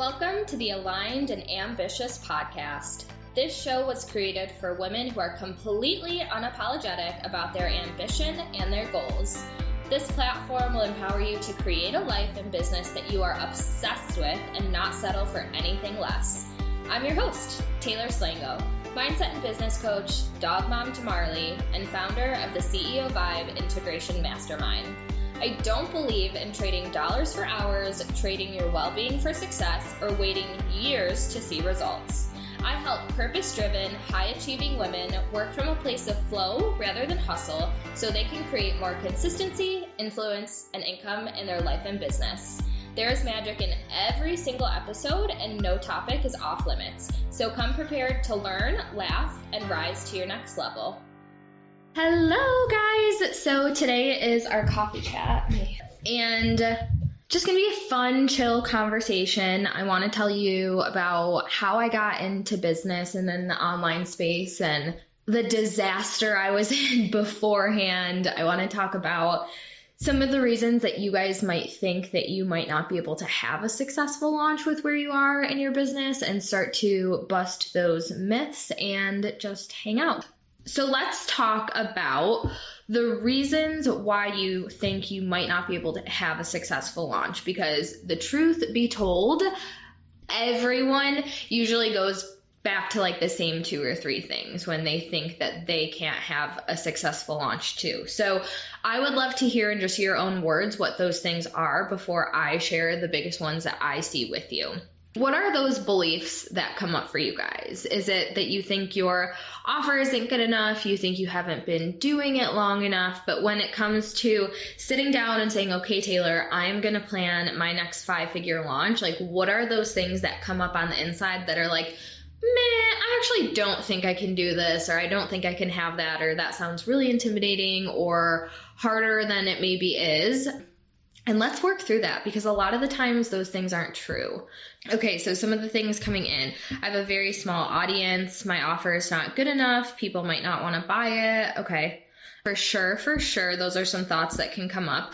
Welcome to the Aligned and Ambitious podcast. This show was created for women who are completely unapologetic about their ambition and their goals. This platform will empower you to create a life and business that you are obsessed with and not settle for anything less. I'm your host, Taylor Slango, mindset and business coach, dog mom to Marley, and founder of the CEO Vibe Integration Mastermind. I don't believe in trading dollars for hours, trading your well being for success, or waiting years to see results. I help purpose driven, high achieving women work from a place of flow rather than hustle so they can create more consistency, influence, and income in their life and business. There is magic in every single episode, and no topic is off limits. So come prepared to learn, laugh, and rise to your next level. Hello, guys. So today is our coffee chat, and just gonna be a fun, chill conversation. I want to tell you about how I got into business and then the online space and the disaster I was in beforehand. I want to talk about some of the reasons that you guys might think that you might not be able to have a successful launch with where you are in your business and start to bust those myths and just hang out. So let's talk about the reasons why you think you might not be able to have a successful launch because the truth be told, everyone usually goes back to like the same two or three things when they think that they can't have a successful launch too. So I would love to hear in just your own words what those things are before I share the biggest ones that I see with you. What are those beliefs that come up for you guys? Is it that you think your offer isn't good enough? You think you haven't been doing it long enough? But when it comes to sitting down and saying, okay, Taylor, I'm going to plan my next five figure launch, like what are those things that come up on the inside that are like, meh, I actually don't think I can do this, or I don't think I can have that, or that sounds really intimidating or harder than it maybe is. And let's work through that because a lot of the times those things aren't true. Okay, so some of the things coming in. I have a very small audience. My offer is not good enough. People might not want to buy it. Okay. For sure, for sure, those are some thoughts that can come up.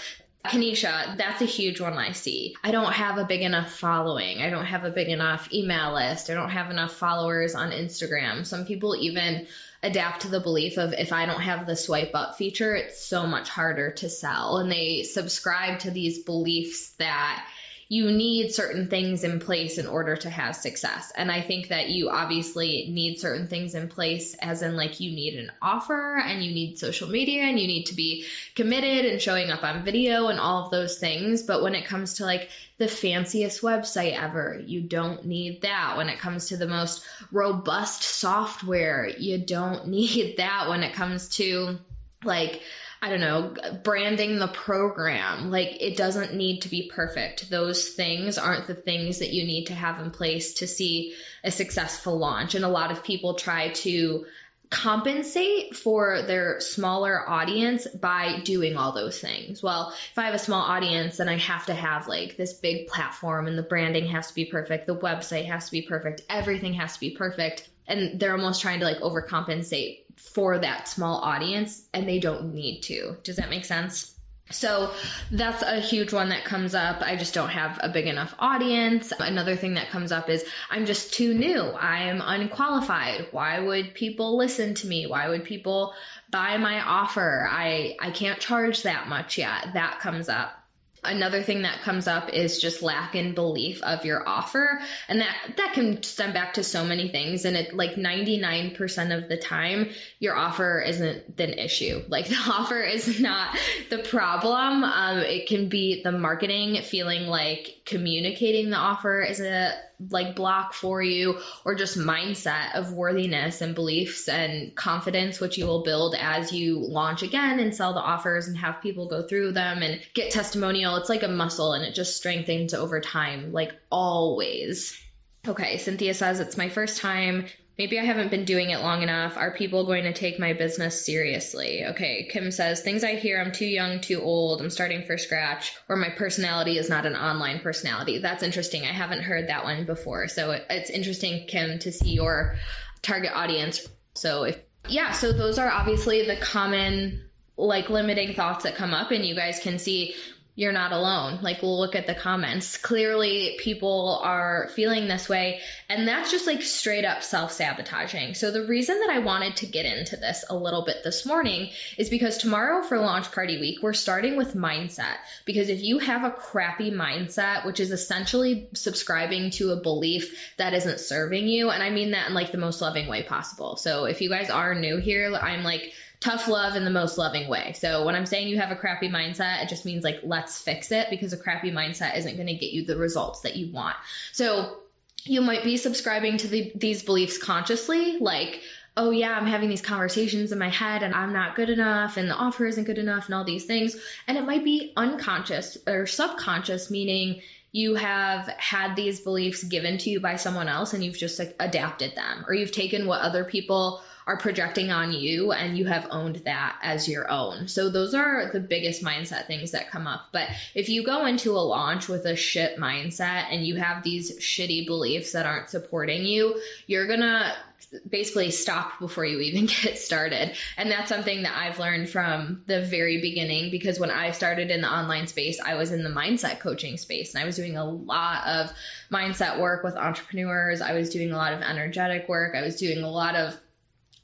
Kanisha, that's a huge one I see. I don't have a big enough following. I don't have a big enough email list. I don't have enough followers on Instagram. Some people even adapt to the belief of if I don't have the swipe up feature, it's so much harder to sell. And they subscribe to these beliefs that you need certain things in place in order to have success. And I think that you obviously need certain things in place, as in, like, you need an offer and you need social media and you need to be committed and showing up on video and all of those things. But when it comes to like the fanciest website ever, you don't need that. When it comes to the most robust software, you don't need that. When it comes to like, I don't know, branding the program. Like, it doesn't need to be perfect. Those things aren't the things that you need to have in place to see a successful launch. And a lot of people try to compensate for their smaller audience by doing all those things. Well, if I have a small audience, then I have to have like this big platform and the branding has to be perfect, the website has to be perfect, everything has to be perfect. And they're almost trying to like overcompensate for that small audience and they don't need to. Does that make sense? So that's a huge one that comes up. I just don't have a big enough audience. Another thing that comes up is I'm just too new. I am unqualified. Why would people listen to me? Why would people buy my offer? I I can't charge that much yet. That comes up another thing that comes up is just lack in belief of your offer. And that that can stem back to so many things. And it like 99% of the time your offer isn't the issue. Like the offer is not the problem. Um, it can be the marketing feeling like communicating the offer is a like block for you or just mindset of worthiness and beliefs and confidence which you will build as you launch again and sell the offers and have people go through them and get testimonial. It's like a muscle and it just strengthens over time like always. Okay cynthia says it's my first time Maybe I haven't been doing it long enough. Are people going to take my business seriously? Okay, Kim says, things I hear, I'm too young, too old, I'm starting from scratch, or my personality is not an online personality. That's interesting. I haven't heard that one before. So it's interesting, Kim, to see your target audience. So if, yeah, so those are obviously the common like limiting thoughts that come up and you guys can see you're not alone. Like, look at the comments. Clearly, people are feeling this way, and that's just like straight up self sabotaging. So, the reason that I wanted to get into this a little bit this morning is because tomorrow for Launch Party Week, we're starting with mindset. Because if you have a crappy mindset, which is essentially subscribing to a belief that isn't serving you, and I mean that in like the most loving way possible. So, if you guys are new here, I'm like, tough love in the most loving way. So when I'm saying you have a crappy mindset, it just means like let's fix it because a crappy mindset isn't going to get you the results that you want. So you might be subscribing to the, these beliefs consciously, like, oh yeah, I'm having these conversations in my head and I'm not good enough and the offer isn't good enough and all these things. And it might be unconscious or subconscious, meaning you have had these beliefs given to you by someone else and you've just like adapted them or you've taken what other people are projecting on you and you have owned that as your own. So those are the biggest mindset things that come up. But if you go into a launch with a shit mindset and you have these shitty beliefs that aren't supporting you, you're going to basically stop before you even get started. And that's something that I've learned from the very beginning because when I started in the online space, I was in the mindset coaching space and I was doing a lot of mindset work with entrepreneurs. I was doing a lot of energetic work. I was doing a lot of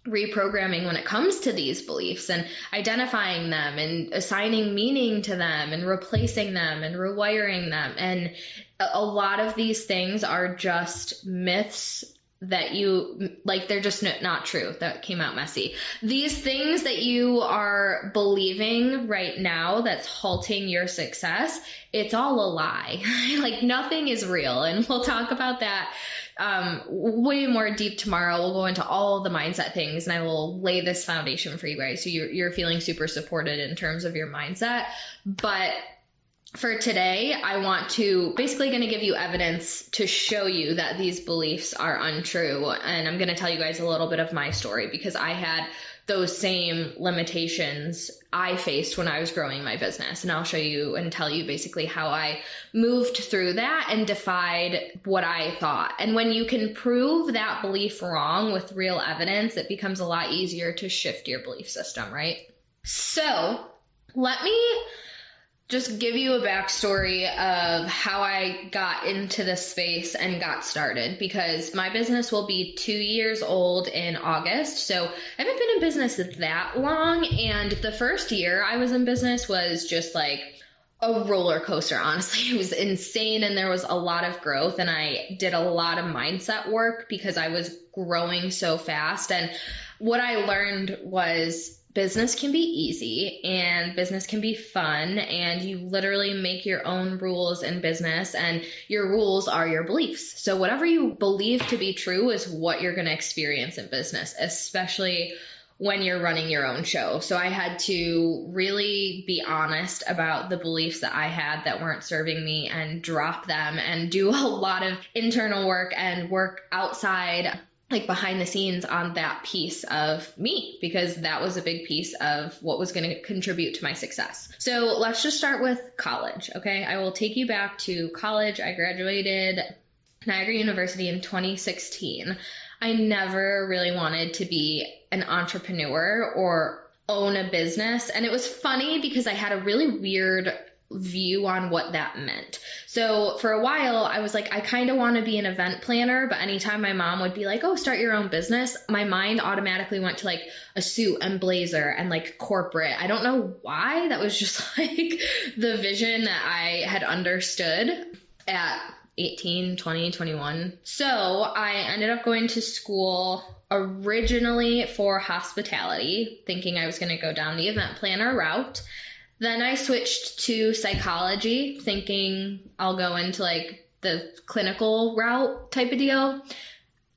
reprogramming when it comes to these beliefs and identifying them and assigning meaning to them and replacing them and rewiring them. And a lot of these things are just myths that you like they're just not true that came out messy these things that you are believing right now that's halting your success it's all a lie like nothing is real and we'll talk about that um, way more deep tomorrow. We'll go into all the mindset things and I will lay this foundation for you guys. So you're, you're feeling super supported in terms of your mindset. But for today, I want to basically going to give you evidence to show you that these beliefs are untrue. And I'm going to tell you guys a little bit of my story because I had those same limitations I faced when I was growing my business. And I'll show you and tell you basically how I moved through that and defied what I thought. And when you can prove that belief wrong with real evidence, it becomes a lot easier to shift your belief system, right? So let me just give you a backstory of how I got into this space and got started because my business will be two years old in August. So I haven't been in business that long. And the first year I was in business was just like a roller coaster, honestly. It was insane and there was a lot of growth. And I did a lot of mindset work because I was growing so fast. And what I learned was business can be easy and business can be fun and you literally make your own rules in business and your rules are your beliefs. So whatever you believe to be true is what you're going to experience in business, especially when you're running your own show. So I had to really be honest about the beliefs that I had that weren't serving me and drop them and do a lot of internal work and work outside like behind the scenes on that piece of me because that was a big piece of what was going to contribute to my success. So let's just start with college. Okay. I will take you back to college. I graduated Niagara University in 2016. I never really wanted to be an entrepreneur or own a business. And it was funny because I had a really weird view on what that meant. So for a while, I was like, I kind of want to be an event planner, but anytime my mom would be like, oh, start your own business, my mind automatically went to like a suit and blazer and like corporate. I don't know why. That was just like the vision that I had understood at 18, 20, 21. So I ended up going to school originally for hospitality, thinking I was going to go down the event planner route. Then I switched to psychology, thinking I'll go into like the clinical route type of deal.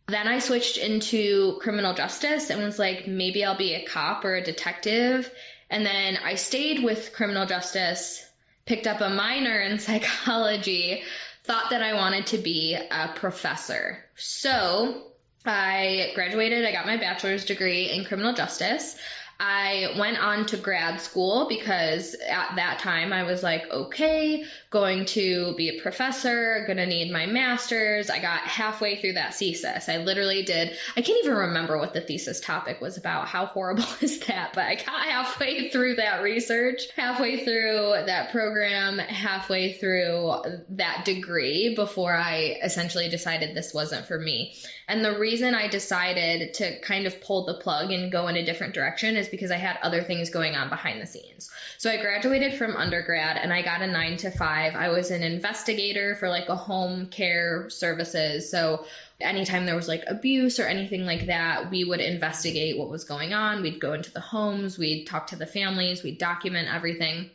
Then I switched into criminal justice and was like, maybe I'll be a cop or a detective. And then I stayed with criminal justice, picked up a minor in psychology, thought that I wanted to be a professor. So I graduated, I got my bachelor's degree in criminal justice. I went on to grad school because at that time I was like, okay, going to be a professor, gonna need my master's. I got halfway through that thesis. I literally did, I can't even remember what the thesis topic was about. How horrible is that? But I got halfway through that research, halfway through that program, halfway through that degree before I essentially decided this wasn't for me. And the reason I decided to kind of pull the plug and go in a different direction is because I had other things going on behind the scenes. So I graduated from undergrad and I got a nine to five. I was an investigator for like a home care services. So anytime there was like abuse or anything like that, we would investigate what was going on. We'd go into the homes, we'd talk to the families, we'd document everything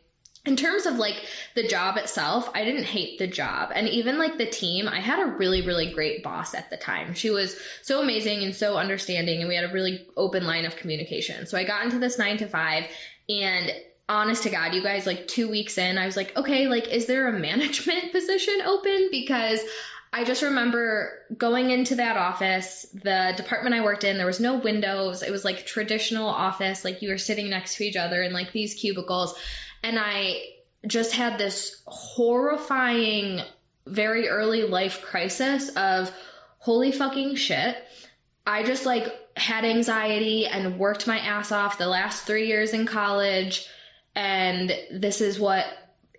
in terms of like the job itself, I didn't hate the job. And even like the team, I had a really, really great boss at the time. She was so amazing and so understanding, and we had a really open line of communication. So I got into this nine to five, and honest to God, you guys, like two weeks in, I was like, okay, like, is there a management position open? Because I just remember going into that office, the department I worked in, there was no windows. It was like traditional office, like you were sitting next to each other in like these cubicles. And I just had this horrifying, very early life crisis of holy fucking shit. I just like had anxiety and worked my ass off the last three years in college. And this is what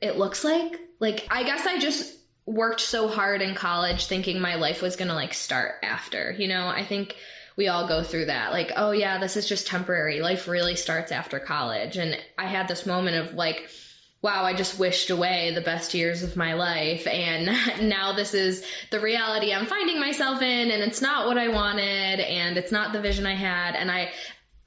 it looks like. Like, I guess I just worked so hard in college thinking my life was going to like start after. You know, I think we all go through that. Like, oh yeah, this is just temporary. Life really starts after college. And I had this moment of like, wow, I just wished away the best years of my life. And now this is the reality I'm finding myself in. And it's not what I wanted. And it's not the vision I had. And I,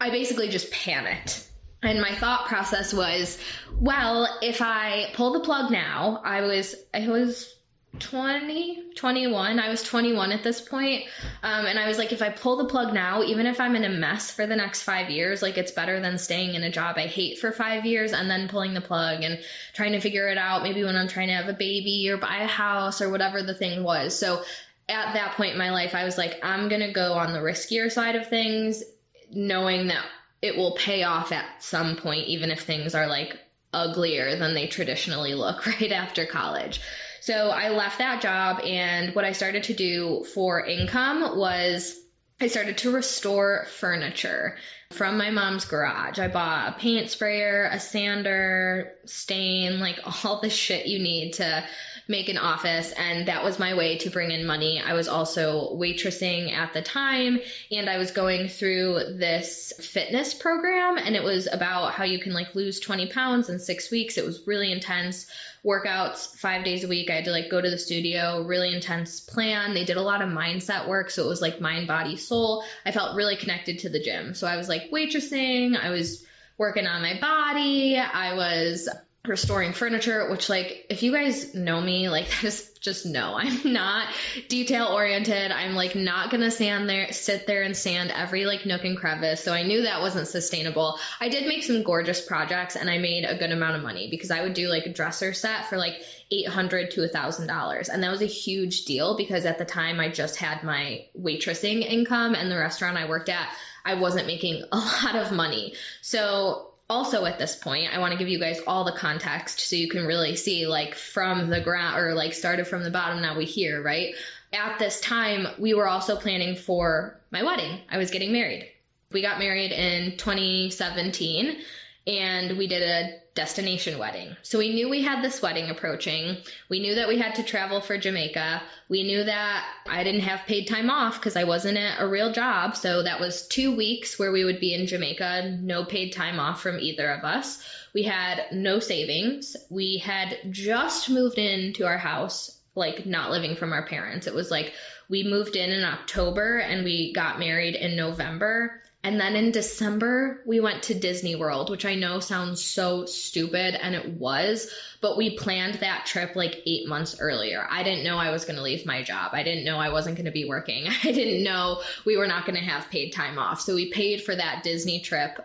I basically just panicked. And my thought process was, well, if I pull the plug now, I was, I was 20, 21. I was 21 at this point. Um, and I was like, if I pull the plug now, even if I'm in a mess for the next five years, like it's better than staying in a job I hate for five years and then pulling the plug and trying to figure it out. Maybe when I'm trying to have a baby or buy a house or whatever the thing was. So at that point in my life, I was like, I'm going to go on the riskier side of things, knowing that it will pay off at some point, even if things are like uglier than they traditionally look right after college. So I left that job, and what I started to do for income was I started to restore furniture from my mom's garage. I bought a paint sprayer, a sander, stain, like all the shit you need to make an office and that was my way to bring in money. I was also waitressing at the time and I was going through this fitness program and it was about how you can like lose 20 pounds in 6 weeks. It was really intense workouts five days a week. I had to like go to the studio, really intense plan. They did a lot of mindset work. So it was like mind, body, soul. I felt really connected to the gym. So I was like waitressing. I was working on my body. I was restoring furniture, which like if you guys know me, like that is just no, I'm not detail oriented. I'm like not gonna stand there sit there and sand every like nook and crevice. So I knew that wasn't sustainable. I did make some gorgeous projects and I made a good amount of money because I would do like a dresser set for like eight hundred to a thousand dollars. And that was a huge deal because at the time I just had my waitressing income and the restaurant I worked at, I wasn't making a lot of money. So also at this point, I want to give you guys all the context so you can really see like from the ground or like started from the bottom, now we hear right? At this time, we were also planning for my wedding. I was getting married. We got married in 2017 and we did a destination wedding. So we knew we had this wedding approaching. We knew that we had to travel for Jamaica. We knew that I didn't have paid time off because I wasn't at a real job. So that was two weeks where we would be in Jamaica, no paid time off from either of us. We had no savings. We had just moved into our house, like not living from our parents. It was like we moved in in October and we got married in November and then in December, we went to Disney World, which I know sounds so stupid, and it was, but we planned that trip like eight months earlier. I didn't know I was going to leave my job. I didn't know I wasn't going to be working. I didn't know we were not going to have paid time off. So we paid for that Disney trip.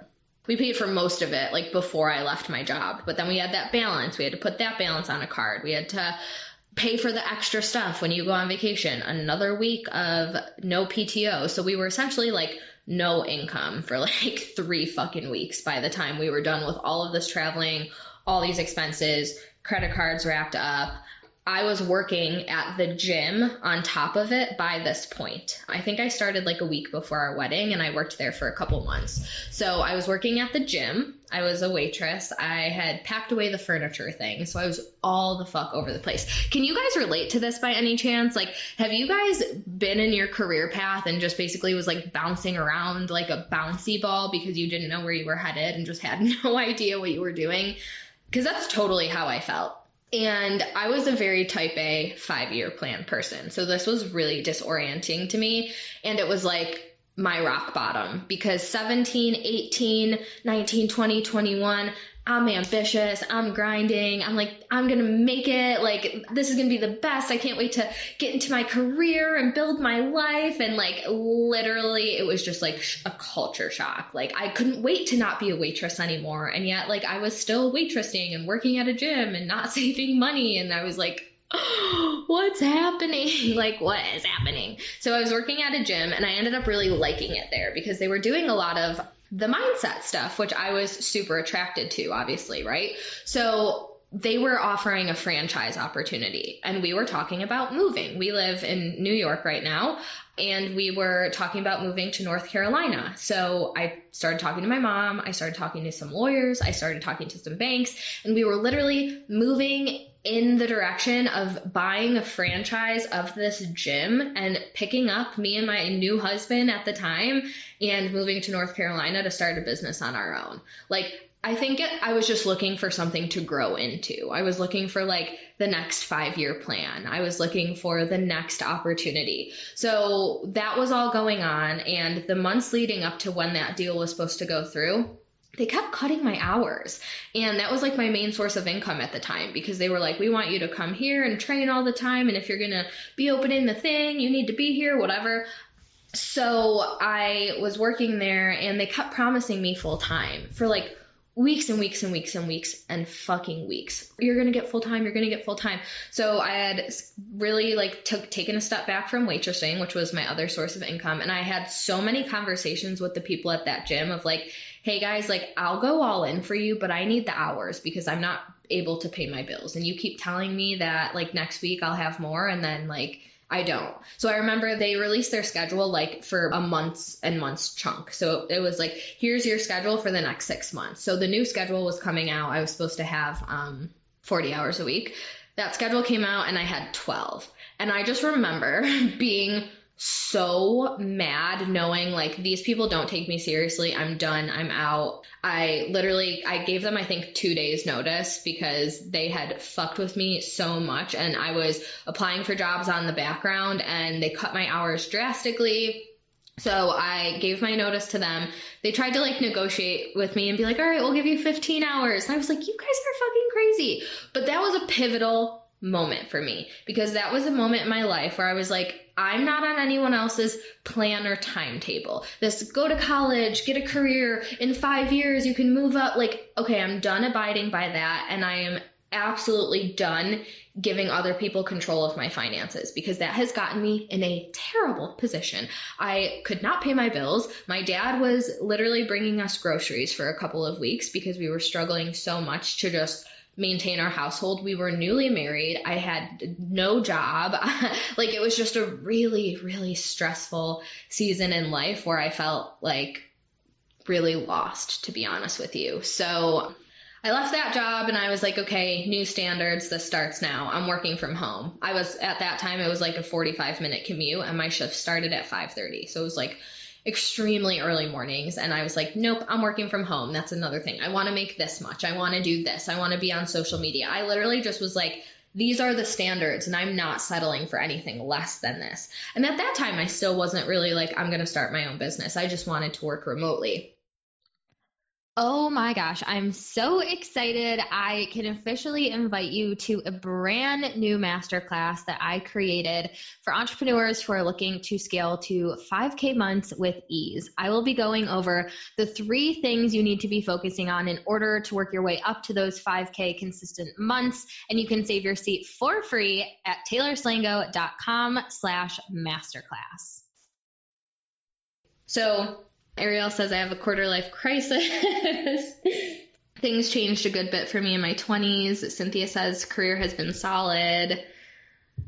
We paid for most of it, like before I left my job. But then we had that balance. We had to put that balance on a card. We had to pay for the extra stuff when you go on vacation, another week of no PTO. So we were essentially like no income for like three fucking weeks by the time we were done with all of this traveling, all these expenses, credit cards wrapped up. I was working at the gym on top of it by this point. I think I started like a week before our wedding and I worked there for a couple months. So I was working at the gym. I was a waitress. I had packed away the furniture thing. So I was all the fuck over the place. Can you guys relate to this by any chance? Like, have you guys been in your career path and just basically was like bouncing around like a bouncy ball because you didn't know where you were headed and just had no idea what you were doing? Because that's totally how I felt. And I was a very type A five year plan person. So this was really disorienting to me. And it was like my rock bottom because 17, 18, 19, 20, 21, I'm ambitious, I'm grinding, I'm like, I'm gonna make it, like, this is gonna be the best. I can't wait to get into my career and build my life. And like, literally, it was just like a culture shock. Like, I couldn't wait to not be a waitress anymore. And yet, like, I was still waitressing and working at a gym and not saving money. And I was like, what's happening? like, what is happening? So I was working at a gym and I ended up really liking it there because they were doing a lot of the mindset stuff, which I was super attracted to, obviously, right? So they were offering a franchise opportunity and we were talking about moving. We live in New York right now and we were talking about moving to North Carolina. So I started talking to my mom, I started talking to some lawyers, I started talking to some banks, and we were literally moving in the direction of buying a franchise of this gym and picking up me and my new husband at the time and moving to North Carolina to start a business on our own. Like, I think it, I was just looking for something to grow into. I was looking for like the next five year plan. I was looking for the next opportunity. So that was all going on. And the months leading up to when that deal was supposed to go through, they kept cutting my hours. And that was like my main source of income at the time because they were like, we want you to come here and train all the time. And if you're going to be opening the thing, you need to be here, whatever. So I was working there and they kept promising me full time for like weeks and weeks and weeks and weeks and fucking weeks. You're gonna get full time. You're gonna get full time. So I had really like took taken a step back from waitressing, which was my other source of income, and I had so many conversations with the people at that gym of like, hey guys, like I'll go all in for you, but I need the hours because I'm not able to pay my bills, and you keep telling me that like next week I'll have more, and then like I don't. So I remember they released their schedule like for a months and months chunk. So it was like, here's your schedule for the next six months. So the new schedule was coming out. I was supposed to have um, 40 hours a week. That schedule came out and I had 12. And I just remember being so mad knowing like these people don't take me seriously. I'm done. I'm out. I literally I gave them I think 2 days notice because they had fucked with me so much and I was applying for jobs on the background and they cut my hours drastically. So I gave my notice to them. They tried to like negotiate with me and be like, "All right, we'll give you 15 hours." And I was like, "You guys are fucking crazy." But that was a pivotal moment for me because that was a moment in my life where I was like, I'm not on anyone else's plan or timetable. This go to college, get a career, in five years you can move up. Like, okay, I'm done abiding by that and I am absolutely done giving other people control of my finances because that has gotten me in a terrible position. I could not pay my bills. My dad was literally bringing us groceries for a couple of weeks because we were struggling so much to just maintain our household. We were newly married. I had no job. like it was just a really, really stressful season in life where I felt like really lost, to be honest with you. So I left that job and I was like, okay, new standards. This starts now. I'm working from home. I was at that time, it was like a 45 minute commute and my shift started at 530. So it was like extremely early mornings and I was like, nope, I'm working from home. That's another thing. I want to make this much. I want to do this. I want to be on social media. I literally just was like, these are the standards and I'm not settling for anything less than this. And at that time, I still wasn't really like, I'm going to start my own business. I just wanted to work remotely. Oh my gosh, I'm so excited. I can officially invite you to a brand new masterclass that I created for entrepreneurs who are looking to scale to 5K months with ease. I will be going over the three things you need to be focusing on in order to work your way up to those 5K consistent months. And you can save your seat for free at taylorslango.com slash masterclass. So Ariel says I have a quarter life crisis. Things changed a good bit for me in my 20s. Cynthia says career has been solid.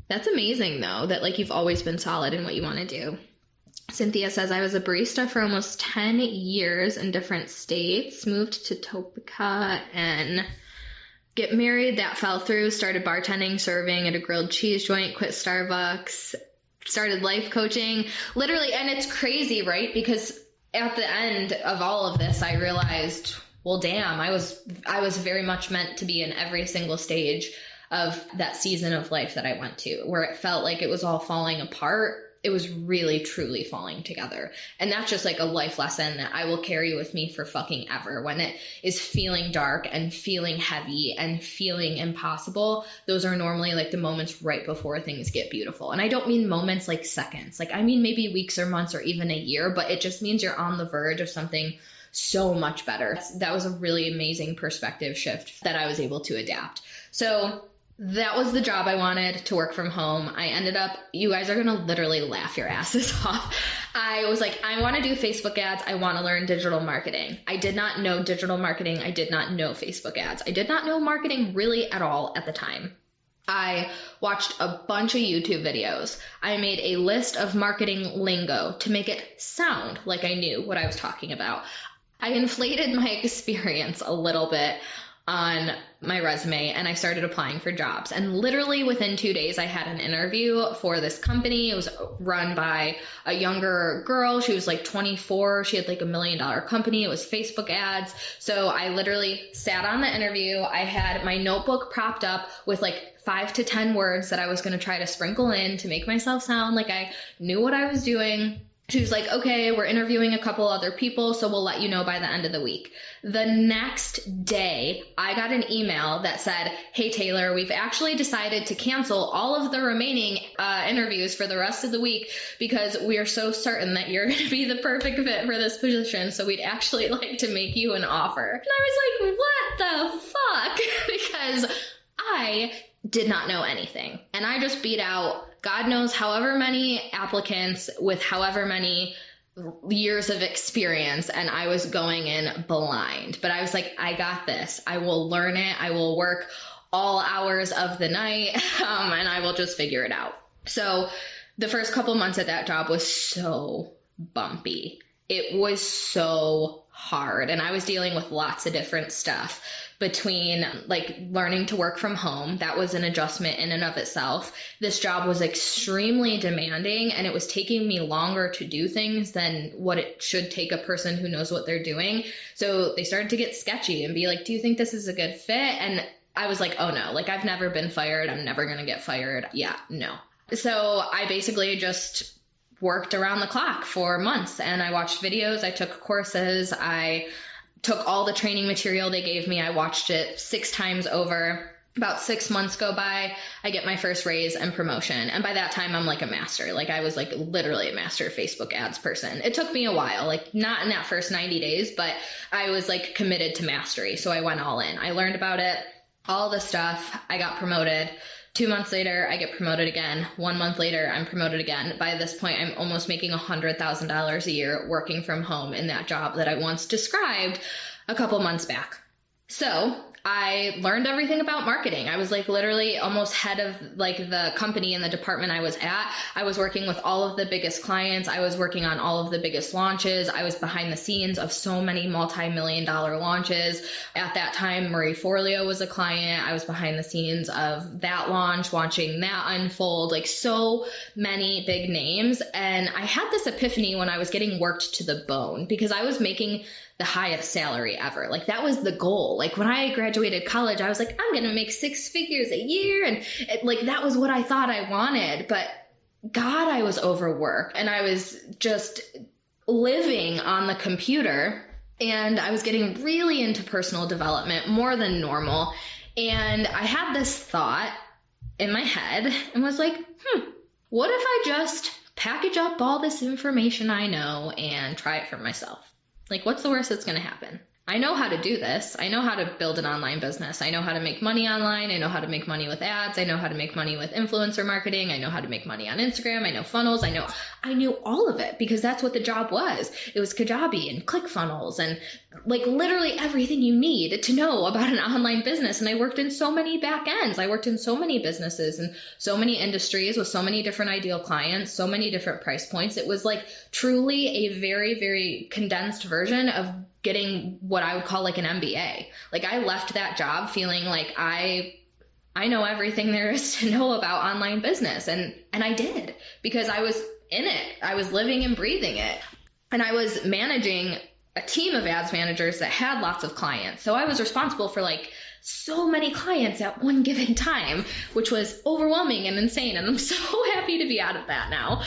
That's amazing though, that like you've always been solid in what you want to do. Cynthia says I was a barista for almost 10 years in different states, moved to Topeka and get married. That fell through, started bartending, serving at a grilled cheese joint, quit Starbucks, started life coaching. Literally, and it's crazy, right? Because at the end of all of this, I realized, well, damn, I was I was very much meant to be in every single stage of that season of life that I went to, where it felt like it was all falling apart it was really truly falling together. And that's just like a life lesson that I will carry with me for fucking ever. When it is feeling dark and feeling heavy and feeling impossible, those are normally like the moments right before things get beautiful. And I don't mean moments like seconds. Like I mean maybe weeks or months or even a year, but it just means you're on the verge of something so much better. That was a really amazing perspective shift that I was able to adapt. So that was the job I wanted to work from home. I ended up, you guys are going to literally laugh your asses off. I was like, I want to do Facebook ads. I want to learn digital marketing. I did not know digital marketing. I did not know Facebook ads. I did not know marketing really at all at the time. I watched a bunch of YouTube videos. I made a list of marketing lingo to make it sound like I knew what I was talking about. I inflated my experience a little bit on my resume and I started applying for jobs. And literally within two days, I had an interview for this company. It was run by a younger girl. She was like 24. She had like a million dollar company. It was Facebook ads. So I literally sat on the interview. I had my notebook propped up with like five to 10 words that I was going to try to sprinkle in to make myself sound like I knew what I was doing was like, okay, we're interviewing a couple other people, so we'll let you know by the end of the week. The next day, I got an email that said, hey, Taylor, we've actually decided to cancel all of the remaining uh, interviews for the rest of the week because we are so certain that you're going to be the perfect fit for this position. So we'd actually like to make you an offer. And I was like, what the fuck? because I did not know anything. And I just beat out God knows however many applicants with however many years of experience and I was going in blind. But I was like, I got this. I will learn it. I will work all hours of the night um, and I will just figure it out. So the first couple months at that job was so bumpy. It was so hard and I was dealing with lots of different stuff between like learning to work from home. That was an adjustment in and of itself. This job was extremely demanding and it was taking me longer to do things than what it should take a person who knows what they're doing. So they started to get sketchy and be like, Do you think this is a good fit? And I was like, Oh no, like I've never been fired. I'm never going to get fired. Yeah, no. So I basically just worked around the clock for months and I watched videos, I took courses, I took all the training material they gave me. I watched it six times over. About six months go by, I get my first raise and promotion. And by that time, I'm like a master. Like, I was like literally a master Facebook ads person. It took me a while, like, not in that first 90 days, but I was like committed to mastery. So I went all in. I learned about it, all the stuff. I got promoted. Two months later, I get promoted again. One month later, I'm promoted again. By this point, I'm almost making $100,000 a year working from home in that job that I once described a couple months back. So I learned everything about marketing. I was like literally almost head of like the company and the department I was at. I was working with all of the biggest clients. I was working on all of the biggest launches. I was behind the scenes of so many multi-million dollar launches. At that time, Marie Forleo was a client. I was behind the scenes of that launch, watching that unfold, like so many big names. And I had this epiphany when I was getting worked to the bone because I was making the highest salary ever. Like that was the goal. Like when I graduated college, I was like, I'm going to make six figures a year. And it, like that was what I thought I wanted. But God, I was overworked and I was just living on the computer and I was getting really into personal development more than normal. And I had this thought in my head and was like, hmm, what if I just package up all this information I know and try it for myself? Like, what's the worst that's going to happen? I know how to do this. I know how to build an online business. I know how to make money online. I know how to make money with ads. I know how to make money with influencer marketing. I know how to make money on Instagram. I know funnels. I know, I knew all of it because that's what the job was. It was Kajabi and ClickFunnels and like literally everything you need to know about an online business. And I worked in so many back ends. I worked in so many businesses and so many industries with so many different ideal clients, so many different price points. It was like truly a very, very condensed version of getting what I would call like an MBA. Like I left that job feeling like I I know everything there is to know about online business and and I did because I was in it. I was living and breathing it. And I was managing a team of ads managers that had lots of clients. So I was responsible for like so many clients at one given time, which was overwhelming and insane. And I'm so happy to be out of that now.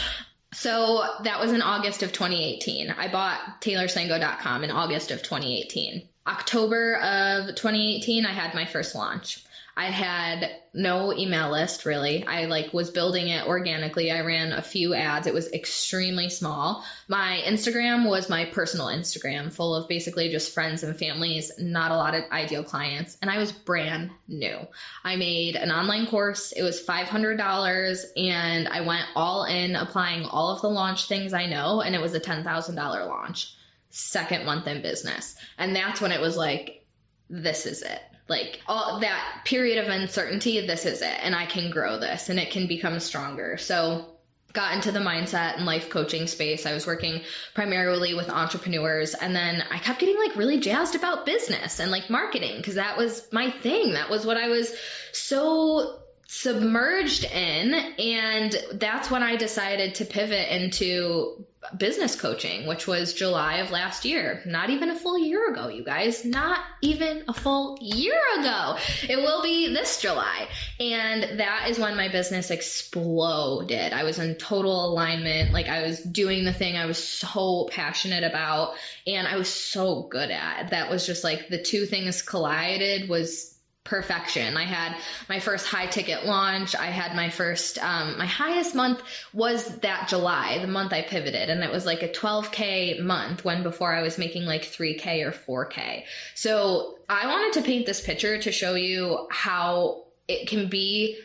So that was in August of 2018. I bought TaylorSlango.com in August of 2018. October of 2018, I had my first launch. I had no email list really. I like was building it organically. I ran a few ads. It was extremely small. My Instagram was my personal Instagram full of basically just friends and families, not a lot of ideal clients, and I was brand new. I made an online course. It was $500 and I went all in applying all of the launch things I know and it was a $10,000 launch. Second month in business. And that's when it was like this is it like all that period of uncertainty, this is it. And I can grow this and it can become stronger. So got into the mindset and life coaching space. I was working primarily with entrepreneurs and then I kept getting like really jazzed about business and like marketing because that was my thing. That was what I was so submerged in and that's when I decided to pivot into business coaching which was July of last year. Not even a full year ago you guys. Not even a full year ago. It will be this July. And that is when my business exploded. I was in total alignment. Like I was doing the thing I was so passionate about and I was so good at. That was just like the two things collided was perfection. I had my first high ticket launch. I had my first, um, my highest month was that July, the month I pivoted, and it was like a 12K month when before I was making like 3K or 4K. So I wanted to paint this picture to show you how it can be.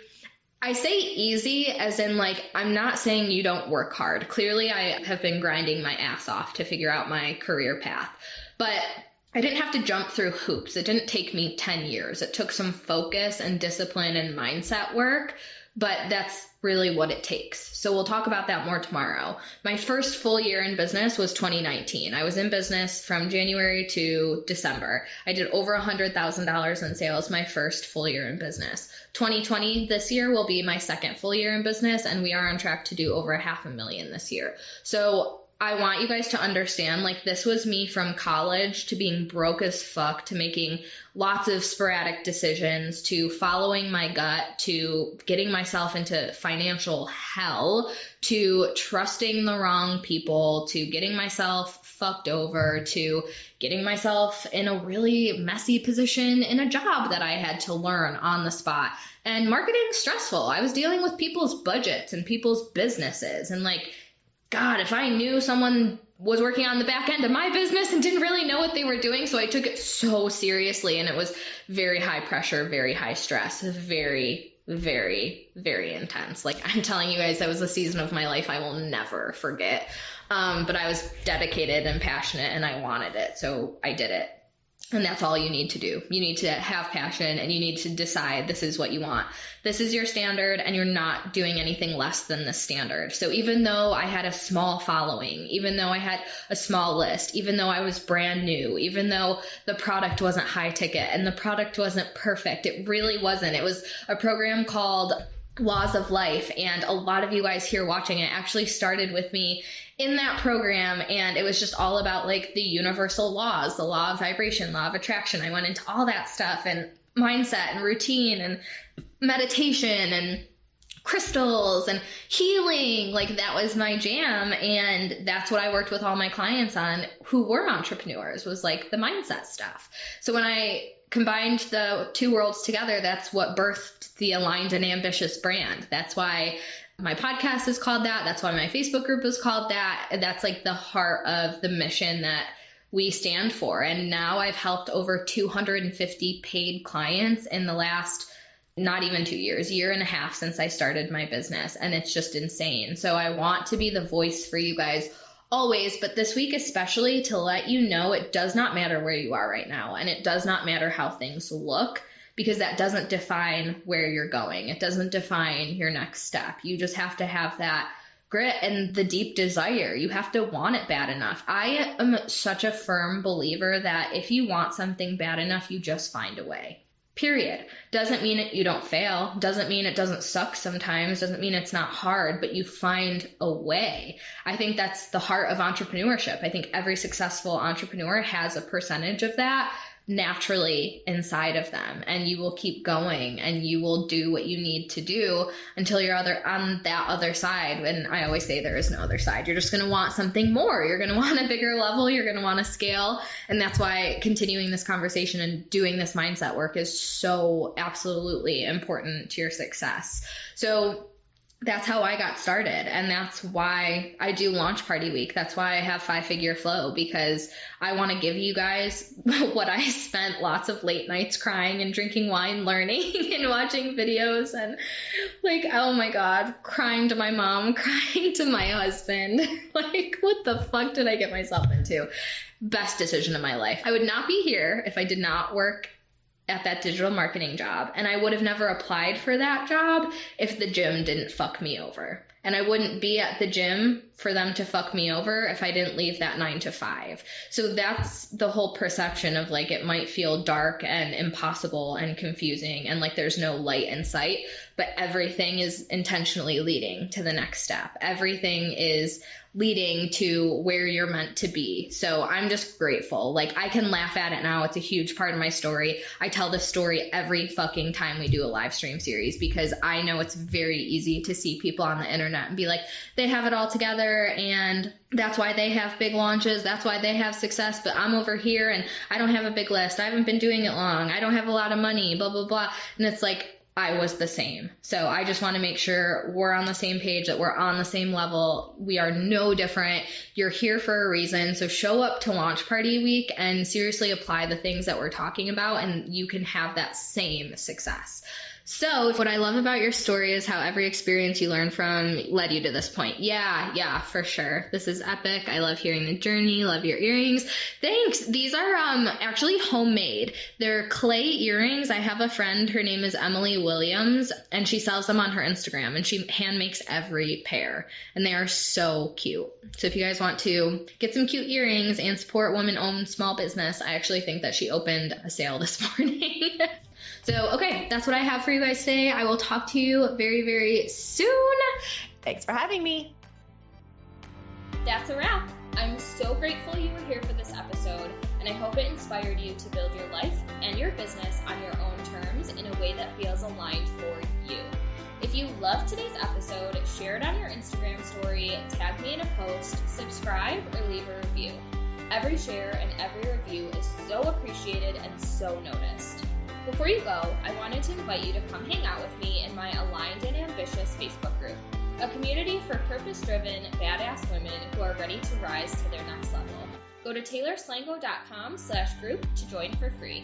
I say easy as in like, I'm not saying you don't work hard. Clearly, I have been grinding my ass off to figure out my career path. But I didn't have to jump through hoops. It didn't take me 10 years. It took some focus and discipline and mindset work, but that's really what it takes. So we'll talk about that more tomorrow. My first full year in business was 2019. I was in business from January to December. I did over $100,000 in sales my first full year in business. 2020 this year will be my second full year in business and we are on track to do over half a million this year. So I want you guys to understand like this was me from college to being broke as fuck to making lots of sporadic decisions to following my gut to getting myself into financial hell to trusting the wrong people to getting myself fucked over to getting myself in a really messy position in a job that I had to learn on the spot. And marketing stressful. I was dealing with people's budgets and people's businesses and like God, if I knew someone was working on the back end of my business and didn't really know what they were doing, so I took it so seriously and it was very high pressure, very high stress, very, very, very intense. Like I'm telling you guys, that was a season of my life I will never forget. Um, but I was dedicated and passionate and I wanted it, so I did it. And that's all you need to do. You need to have passion and you need to decide this is what you want. This is your standard and you're not doing anything less than the standard. So even though I had a small following, even though I had a small list, even though I was brand new, even though the product wasn't high ticket and the product wasn't perfect, it really wasn't. It was a program called Laws of Life. And a lot of you guys here watching it actually started with me in that program and it was just all about like the universal laws, the law of vibration, law of attraction. I went into all that stuff and mindset and routine and meditation and crystals and healing. Like that was my jam. And that's what I worked with all my clients on who were entrepreneurs was like the mindset stuff. So when I combined the two worlds together, that's what birthed the aligned and ambitious brand. That's why my podcast is called that. That's why my Facebook group is called that. That's like the heart of the mission that we stand for. And now I've helped over 250 paid clients in the last not even two years, year and a half since I started my business. And it's just insane. So I want to be the voice for you guys always, but this week especially to let you know it does not matter where you are right now. And it does not matter how things look because that doesn't define where you're going. It doesn't define your next step. You just have to have that grit and the deep desire. You have to want it bad enough. I am such a firm believer that if you want something bad enough, you just find a way. Period. Doesn't mean it, you don't fail. Doesn't mean it doesn't suck sometimes. Doesn't mean it's not hard, but you find a way. I think that's the heart of entrepreneurship. I think every successful entrepreneur has a percentage of that naturally inside of them and you will keep going and you will do what you need to do until you're other on that other side. And i always say there is no other side. You're just going to want something more. You're going to want a bigger level. You're going to want to scale. And that's why continuing this conversation and doing this mindset work is so absolutely important to your success. So that's how I got started. And that's why I do launch party week. That's why I have five figure flow because I want to give you guys what I spent lots of late nights crying and drinking wine, learning and watching videos and like, oh my God, crying to my mom, crying to my husband. like, what the fuck did I get myself into? Best decision of my life. I would not be here if I did not work at that digital marketing job. And I would have never applied for that job if the gym didn't fuck me over. And I wouldn't be at the gym for them to fuck me over if I didn't leave that nine to five. So that's the whole perception of like it might feel dark and impossible and confusing and like there's no light in sight, but everything is intentionally leading to the next step. Everything is leading to where you're meant to be. So I'm just grateful. Like I can laugh at it now. It's a huge part of my story. I tell this story every fucking time we do a live stream series because I know it's very easy to see people on the internet and be like, they have it all together and that's why they have big launches. That's why they have success. But I'm over here and I don't have a big list. I haven't been doing it long. I don't have a lot of money, blah, blah, blah. And it's like, I was the same. So I just want to make sure we're on the same page, that we're on the same level. We are no different. You're here for a reason. So show up to launch party week and seriously apply the things that we're talking about, and you can have that same success. So, what I love about your story is how every experience you learned from led you to this point. Yeah, yeah, for sure. This is epic. I love hearing the journey. Love your earrings. Thanks. These are um actually homemade. They're clay earrings. I have a friend. Her name is Emily Williams, and she sells them on her Instagram. And she hand makes every pair, and they are so cute. So if you guys want to get some cute earrings and support women-owned small business, I actually think that she opened a sale this morning. So, okay, that's what I have for you guys today. I will talk to you very, very soon. Thanks for having me. That's a wrap. I'm so grateful you were here for this episode, and I hope it inspired you to build your life and your business on your own terms in a way that feels aligned for you. If you loved today's episode, share it on your Instagram story, tag me in a post, subscribe, or leave a review. Every share and every review is so appreciated and so noticed. Before you go, I wanted to invite you to come hang out with me in my Aligned and Ambitious Facebook group, a community for purpose driven, badass women who are ready to rise to their next level. Go to taylorslango.com slash group to join for free.